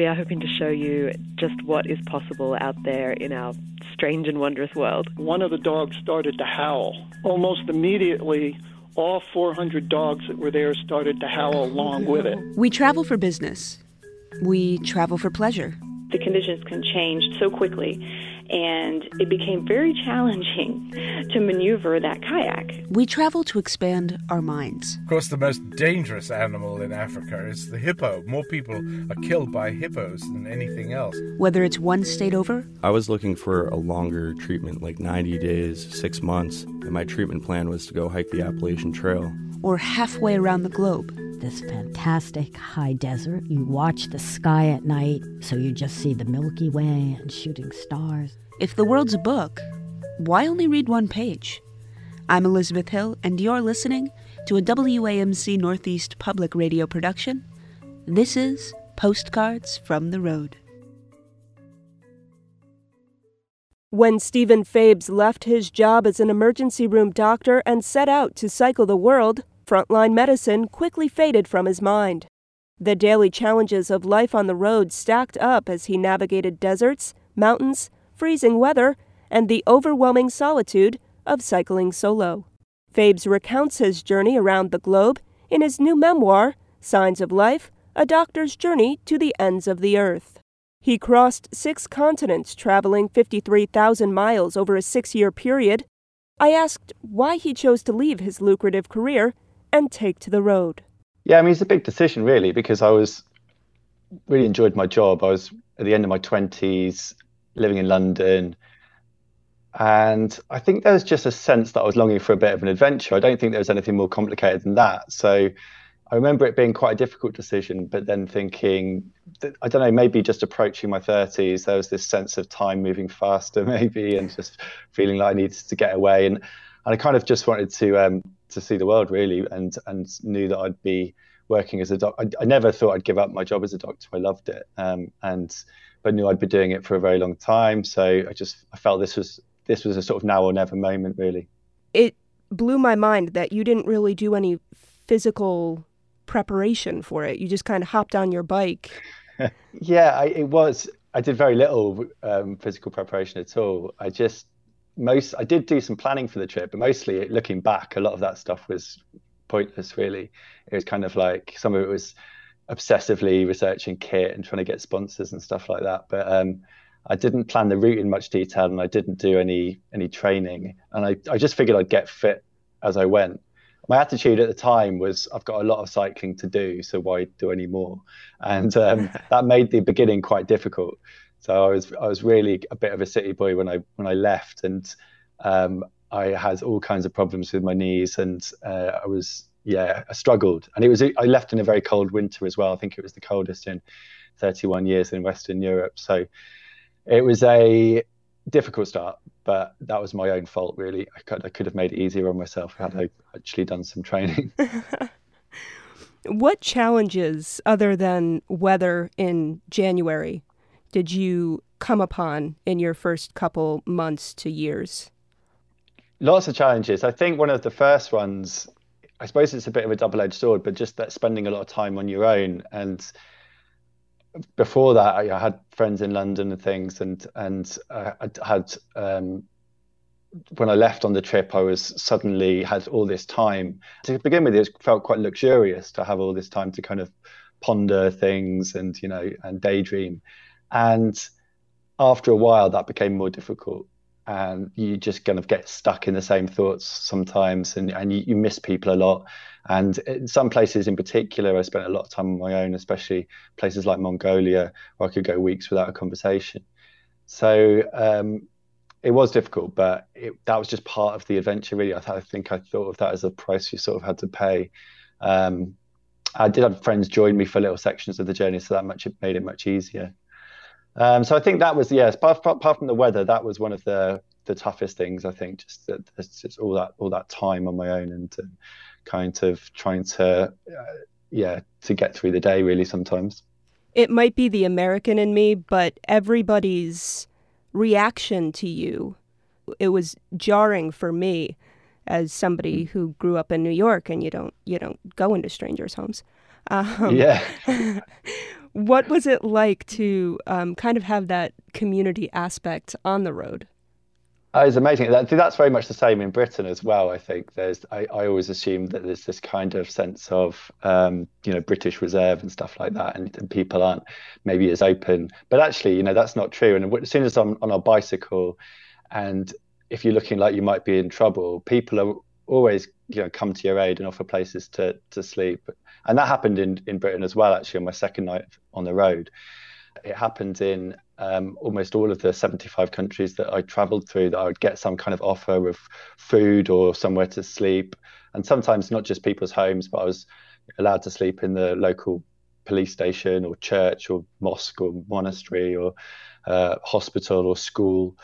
we are hoping to show you just what is possible out there in our strange and wondrous world. One of the dogs started to howl. Almost immediately, all 400 dogs that were there started to howl along with it. We travel for business. We travel for pleasure. The conditions can change so quickly and it became very challenging to maneuver that kayak. We travel to expand our minds. Of course, the most dangerous animal in Africa is the hippo. More people are killed by hippos than anything else. Whether it's one state over, I was looking for a longer treatment, like 90 days, six months, and my treatment plan was to go hike the Appalachian Trail. Or halfway around the globe this fantastic high desert. You watch the sky at night, so you just see the Milky Way and shooting stars. If the world's a book, why only read one page? I'm Elizabeth Hill, and you're listening to a WAMC Northeast public radio production. This is Postcards from the Road. When Stephen Fabes left his job as an emergency room doctor and set out to cycle the world, frontline medicine quickly faded from his mind. The daily challenges of life on the road stacked up as he navigated deserts, mountains, freezing weather, and the overwhelming solitude of cycling solo. Fabes recounts his journey around the globe in his new memoir, Signs of Life A Doctor's Journey to the Ends of the Earth. He crossed six continents, traveling 53,000 miles over a six year period. I asked why he chose to leave his lucrative career and take to the road. Yeah, I mean, it's a big decision, really, because I was really enjoyed my job. I was at the end of my 20s living in London. And I think there was just a sense that I was longing for a bit of an adventure. I don't think there was anything more complicated than that. So I remember it being quite a difficult decision, but then thinking, that, I don't know, maybe just approaching my 30s, there was this sense of time moving faster, maybe, and just feeling like I needed to get away. And, and I kind of just wanted to um, to see the world, really, and and knew that I'd be working as a doctor. I, I, never thought I'd give up my job as a doctor. I loved it, um, and but knew I'd be doing it for a very long time. So I just I felt this was this was a sort of now or never moment, really. It blew my mind that you didn't really do any physical preparation for it. You just kind of hopped on your bike. yeah, I, it was. I did very little um, physical preparation at all. I just most I did do some planning for the trip, but mostly looking back, a lot of that stuff was pointless. Really, it was kind of like some of it was obsessively researching kit and trying to get sponsors and stuff like that. But um, I didn't plan the route in much detail, and I didn't do any any training. And I, I just figured I'd get fit as I went. My attitude at the time was I've got a lot of cycling to do, so why do any more? And um, that made the beginning quite difficult. So I was I was really a bit of a city boy when I when I left, and um, I had all kinds of problems with my knees, and uh, I was yeah, I struggled, and it was I left in a very cold winter as well. I think it was the coldest in 31 years in Western Europe. So it was a difficult start, but that was my own fault really. I could I could have made it easier on myself had I actually done some training. what challenges other than weather in January did you come upon in your first couple months to years? Lots of challenges. I think one of the first ones I suppose it's a bit of a double-edged sword, but just that spending a lot of time on your own. And before that, I, had friends in London and things, and and I, I had um, when I left on the trip, I was suddenly had all this time. To begin with, it felt quite luxurious to have all this time to kind of ponder things and you know and daydream. And after a while, that became more difficult. And you just kind of get stuck in the same thoughts sometimes and, and you, you, miss people a lot. And in some places in particular i spent a lot of time on my own especially places like mongolia where i could go weeks without a conversation. So um, it was difficult but it, that was just part of the adventure really. I, th- I, think i thought of that as a price you sort of had to pay. Um, i did have friends join me for little sections of the journey so that much it made it much easier um, so I think that was yes. Apart, apart, from the weather, that was one of the the toughest things. I think just that just all that all that time on my own and uh, kind of trying to uh, yeah to get through the day really sometimes. It might be the American in me, but everybody's reaction to you it was jarring for me as somebody mm. who grew up in New York and you don't you don't go into strangers' homes. Um, yeah. what was it like to um, kind of have that community aspect on the road? Oh, it's amazing. That, that's very much the same in Britain as well. I think there's. I, I always assume that there's this kind of sense of, um, you know, British Reserve and stuff like that, and, and, people aren't maybe as open. But actually, you know, that's not true. And as soon as I'm on a bicycle, and if you're looking like you might be in trouble, people are always, you know, come to your aid and offer places to to sleep. And that happened in in Britain as well. Actually, on my second night on the road, it happened in um, almost all of the 75 countries that I traveled through that I would get some kind of offer of food or somewhere to sleep. And sometimes not just people's homes, but I was allowed to sleep in the local police station or church or mosque or monastery or uh, hospital or school.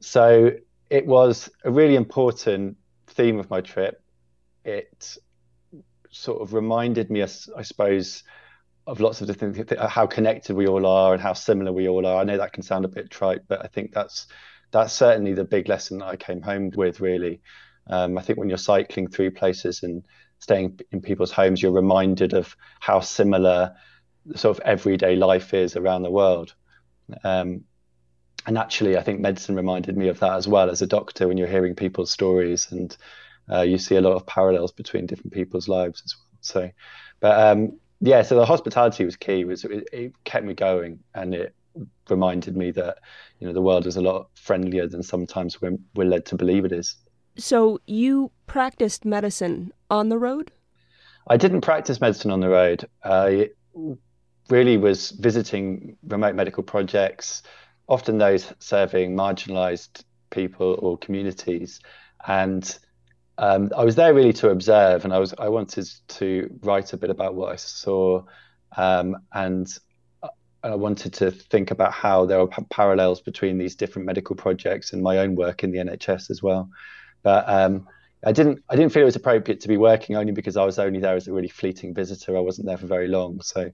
So it was a really important theme of my trip. It sort of reminded me, I suppose, of lots of different things, how connected we all are and how similar we all are. I know that can sound a bit trite, but I think that's that's certainly the big lesson that I came home with. Really, um, I think when you're cycling through places and staying in people's homes, you're reminded of how similar sort of everyday life is around the world. Um, and actually, I think medicine reminded me of that as well as a doctor when you're hearing people's stories and uh, you see a lot of parallels between different people's lives as well. So, but um, yeah, so the hospitality was key. Was it, it kept me going, and it reminded me that you know the world is a lot friendlier than sometimes we're, we're led to believe it is. So you practiced medicine on the road? I didn't practice medicine on the road. I really was visiting remote medical projects, often those serving marginalized people or communities, and um, I was there really to observe, and I was I wanted to write a bit about what I saw, um, and I wanted to think about how there were parallels between these different medical projects and my own work in the NHS as well. But um, I didn't I didn't feel it was appropriate to be working only because I was only there as a really fleeting visitor. I wasn't there for very long, so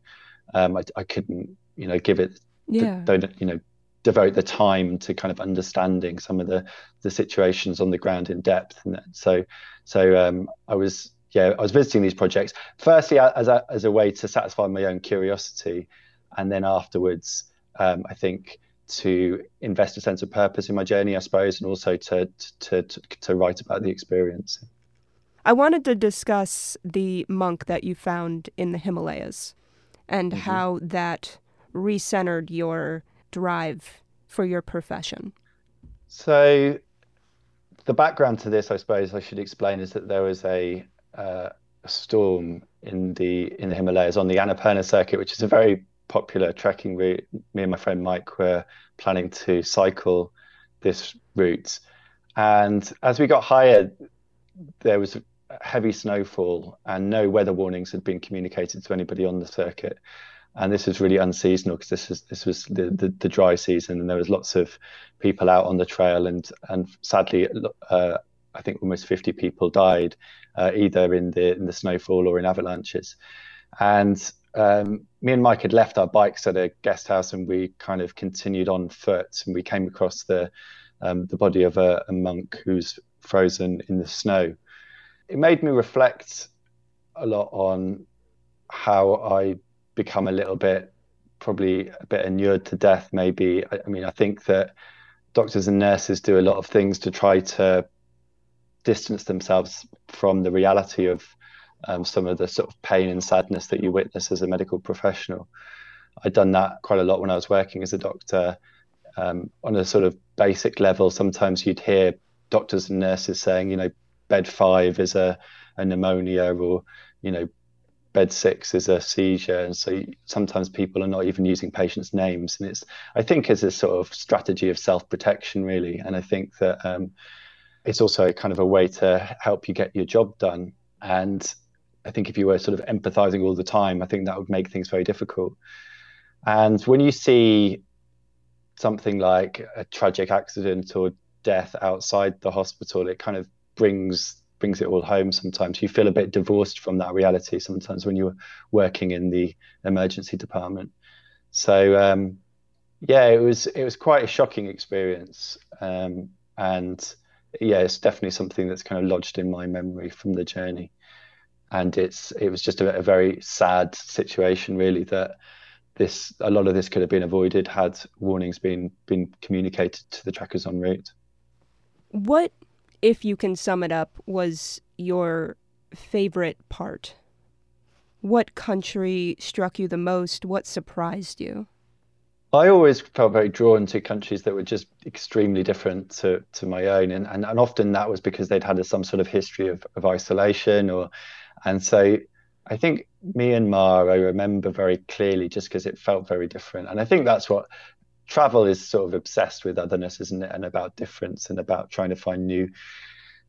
um, I, I couldn't you know give it yeah. the, you know devote the time to kind of understanding some of the the situations on the ground in depth and so so um, I was yeah I was visiting these projects firstly as a as a way to satisfy my own curiosity and then afterwards um, I think to invest a sense of purpose in my journey I suppose and also to to to, to write about the experience I wanted to discuss the monk that you found in the Himalayas and mm-hmm. how that recentered your drive for your profession? So, the background to this, I suppose, I should explain is that there was a, uh, a storm in the in the Himalayas on the Annapurna circuit, which is a very popular trekking route. Me and my friend Mike were planning to cycle this route, and as we got higher, there was heavy snowfall, and no weather warnings had been communicated to anybody on the circuit and this was really unseasonal because this was this was the, the, the dry season and there was lots of people out on the trail and and sadly uh, I think almost 50 people died uh, either in the in the snowfall or in avalanches. And um, me and Mike had left our bikes at a guest house and we kind of continued on foot and we came across the um, the body of a, a monk who's frozen in the snow. It made me reflect a lot on how I become a little bit probably a bit inured to death maybe. I, I, mean i think that doctors and nurses do a lot of things to try to distance themselves from the reality of um, some of the sort of pain and sadness that you witness as a medical professional. I'd done that quite a lot when i was working as a doctor. Um, on a sort of basic level sometimes you'd hear doctors and nurses saying you know bed five is a, a pneumonia or you know bed six is a seizure and so sometimes people are not even using patients names and it's i think as a sort of strategy of self-protection really and i think that um, it's also kind of a way to help you get your job done and i think if you were sort of empathizing all the time i think that would make things very difficult. And when you see something like a tragic accident or death outside the hospital it kind of brings brings it all home sometimes. You feel a bit divorced from that reality sometimes when you're working in the emergency department. So um, yeah, it was it was quite a shocking experience, um, and yeah, it's definitely something that's kind of lodged in my memory from the journey. And it's it was just a, a very sad situation, really, that this a lot of this could have been avoided had warnings been been communicated to the trackers en route. What, if you can sum it up, was your favorite part? What country struck you the most? What surprised you? I always felt very drawn to countries that were just extremely different to, to my own. And, and, and often that was because they'd had a, some sort of history of, of isolation or and so I think Myanmar I remember very clearly just because it felt very different. And I think that's what travel is sort of obsessed with otherness, isn't it? And about difference and about trying to find new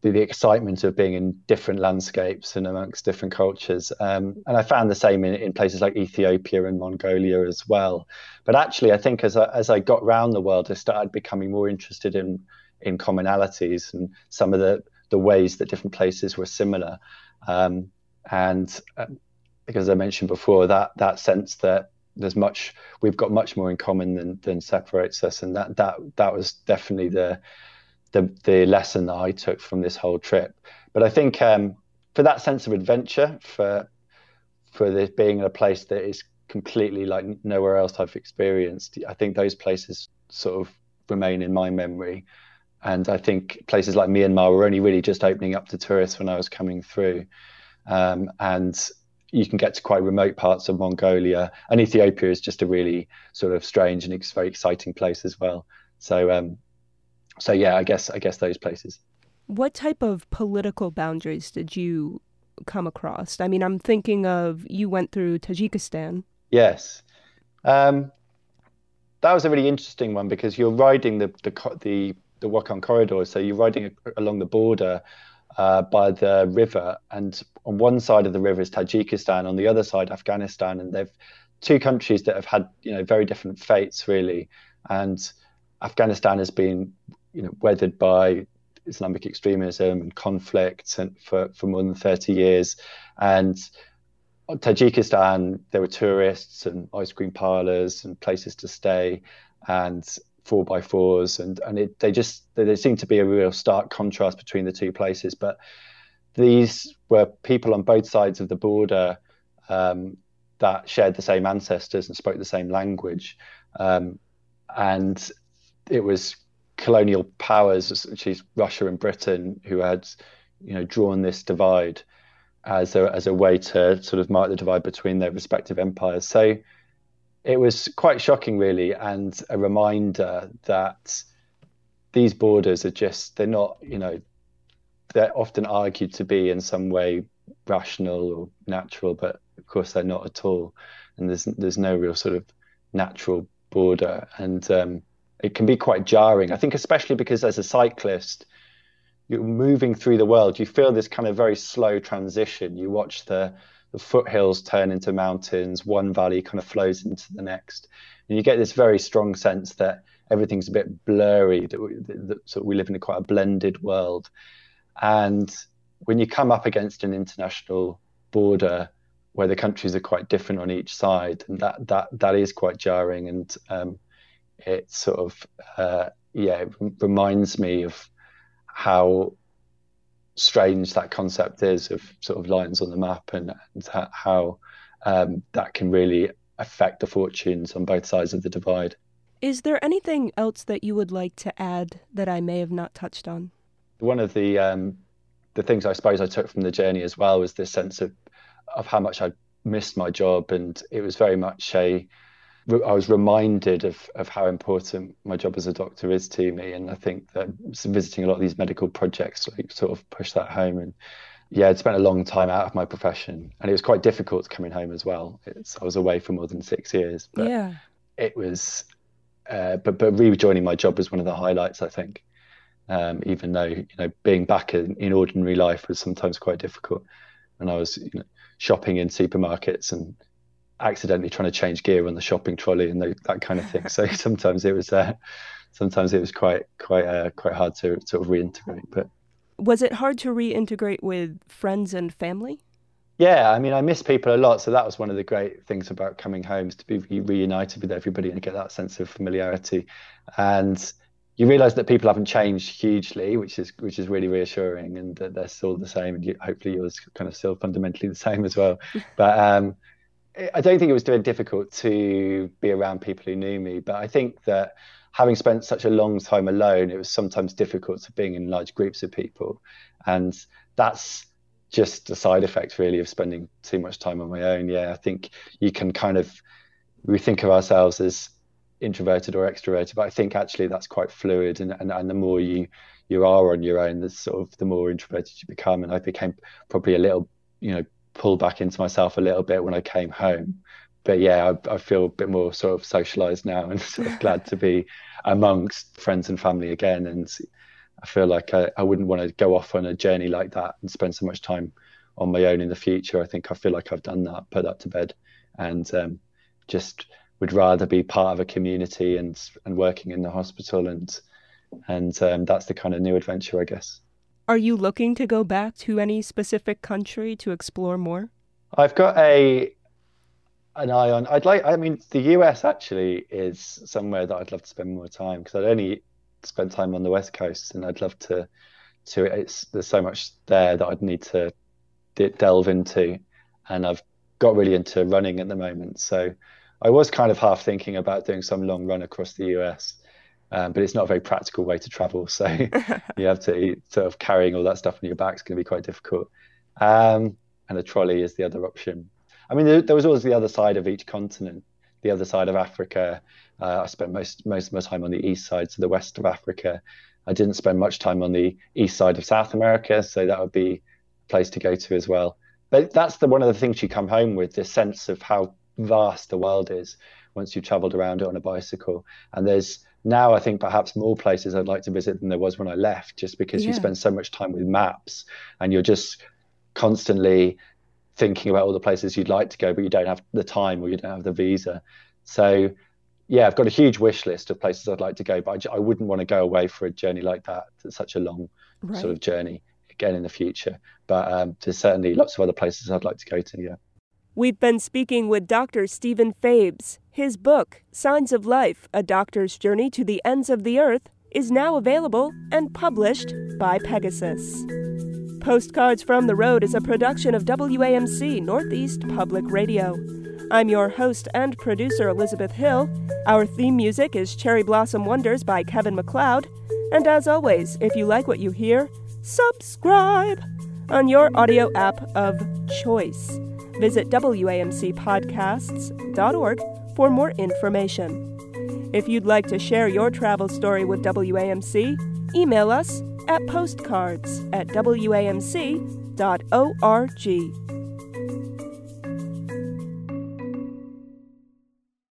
the, the excitement of being in different landscapes and amongst different cultures. Um, and I found the same in, in places like Ethiopia and Mongolia as well. But actually, I think as I, as I got around the world, I started becoming more interested in in commonalities and some of the the ways that different places were similar. Um, and uh, because I mentioned before, that that sense that there's much we've got much more in common than than separates us, and that that that was definitely the the the lesson that I took from this whole trip. But I think um, for that sense of adventure, for for this being in a place that is completely like nowhere else I've experienced, I think those places sort of remain in my memory. And I think places like Myanmar were only really just opening up to tourists when I was coming through. Um, and you can get to quite remote parts of Mongolia, and Ethiopia is just a really sort of strange and it's very exciting place as well. So um, so yeah, I guess I guess those places. What type of political boundaries did you come across? I mean, I'm thinking of you went through Tajikistan. Yes, um, that was a really interesting one because you're riding the the the, the Wakhan corridor, so you're riding along the border uh, by the river, and on one side of the river is Tajikistan, on the other side Afghanistan, and they've two countries that have had you know very different fates really, and Afghanistan has been you know, weathered by Islamic extremism and conflict and for, for more than 30 years. And Tajikistan, there were tourists and ice cream parlors and places to stay. And four by fours. And, and it, they just, there seemed to be a real stark contrast between the two places. But these were people on both sides of the border um, that shared the same ancestors and spoke the same language. Um, and it was colonial powers, which is Russia and Britain, who had, you know, drawn this divide as a as a way to sort of mark the divide between their respective empires. So it was quite shocking, really, and a reminder that these borders are just they're not, you know, they're often argued to be in some way rational or natural, but of course they're not at all. And there's there's no real sort of natural border. And um, it can be quite jarring. I think, especially because as a cyclist, you're moving through the world, you feel this kind of very slow transition. You watch the, the foothills turn into mountains, one valley kind of flows into the next. And you get this very strong sense that everything's a bit blurry, that we, that, we live in a quite a blended world. And when you come up against an international border where the countries are quite different on each side, and that that that is quite jarring. And um, it sort of uh, yeah reminds me of how strange that concept is of sort of lines on the map and, and how um, that can really affect the fortunes on both sides of the divide. Is there anything else that you would like to add that I may have not touched on? One of the um, the things I suppose I took from the journey as well was this sense of of how much I missed my job, and it was very much a I was reminded of of how important my job as a doctor is to me, and I think that visiting a lot of these medical projects like sort of push that home. And yeah, I'd spent a long time out of my profession, and it was quite difficult coming home as well. It's, I was away for more than six years, but yeah. it was. Uh, but but rejoining my job was one of the highlights, I think. Um, even though you know being back in, in ordinary life was sometimes quite difficult, and I was you know, shopping in supermarkets and accidentally trying to change gear on the shopping trolley and the, that kind of thing. So sometimes it was uh, sometimes it was quite quite uh, quite hard to sort of reintegrate. But was it hard to reintegrate with friends and family? Yeah, I mean, I miss people a lot, so that was one of the great things about coming home is to be reunited with everybody and get that sense of familiarity. And you realise that people haven't changed hugely, which is which is really reassuring, and that they're still the same. And you, hopefully, yours kind of still fundamentally the same as well. But um, I don't think it was very difficult to be around people who knew me, but I think that having spent such a long time alone, it was sometimes difficult to being in large groups of people, and that's just a side effect really of spending too much time on my own. Yeah, I think you can kind of we think of ourselves as introverted or extroverted, but I think actually that's quite fluid, and and, and the more you you are on your own, the sort of the more introverted you become. And I became probably a little, you know, pulled back into myself a little bit when I came home. But yeah, I, I feel a bit more sort of socialized now and sort of glad to be amongst friends and family again. And I feel like I, I wouldn't want to go off on a journey like that and spend so much time on my own in the future. I think I feel like I've done that, put that to bed, and um, just would rather be part of a community and and working in the hospital and and um, that's the kind of new adventure, I guess. Are you looking to go back to any specific country to explore more? I've got a an eye on. I'd like. I mean, the US actually is somewhere that I'd love to spend more time because I'd only spent time on the West Coast, and I'd love to. To it's there's so much there that I'd need to delve into, and I've got really into running at the moment. So I was kind of half thinking about doing some long run across the US um, but it's not a very practical way to travel. So you have to sort of carrying all that stuff on your back is going to be quite difficult. Um, and a trolley is the other option. I mean, there, there, was always the other side of each continent, the other side of Africa. Uh, I spent most most of my time on the east side, so the west of Africa. I didn't spend much time on the east side of South America, so that would be a place to go to as well. But that's the one of the things you come home with this sense of how vast the world is once you've travelled around it on a bicycle. And there's now I think perhaps more places I'd like to visit than there was when I left, just because yeah. you spend so much time with maps and you're just constantly thinking about all the places you'd like to go, but you don't have the time or you don't have the visa. So, yeah, I've got a huge wish list of places I'd like to go, but I, I wouldn't want to go away for a journey like that. It's such a long right. sort of journey again in the future. But um, there's certainly lots of other places I'd like to go to. Yeah. We've been speaking with Dr. Stephen Fabes. His book, Signs of Life A Doctor's Journey to the Ends of the Earth, is now available and published by Pegasus. Postcards from the Road is a production of WAMC Northeast Public Radio. I'm your host and producer, Elizabeth Hill. Our theme music is Cherry Blossom Wonders by Kevin MacLeod. And as always, if you like what you hear, subscribe on your audio app of choice. Visit WAMCpodcasts.org for more information. If you'd like to share your travel story with WAMC, email us at postcards at wamc.org.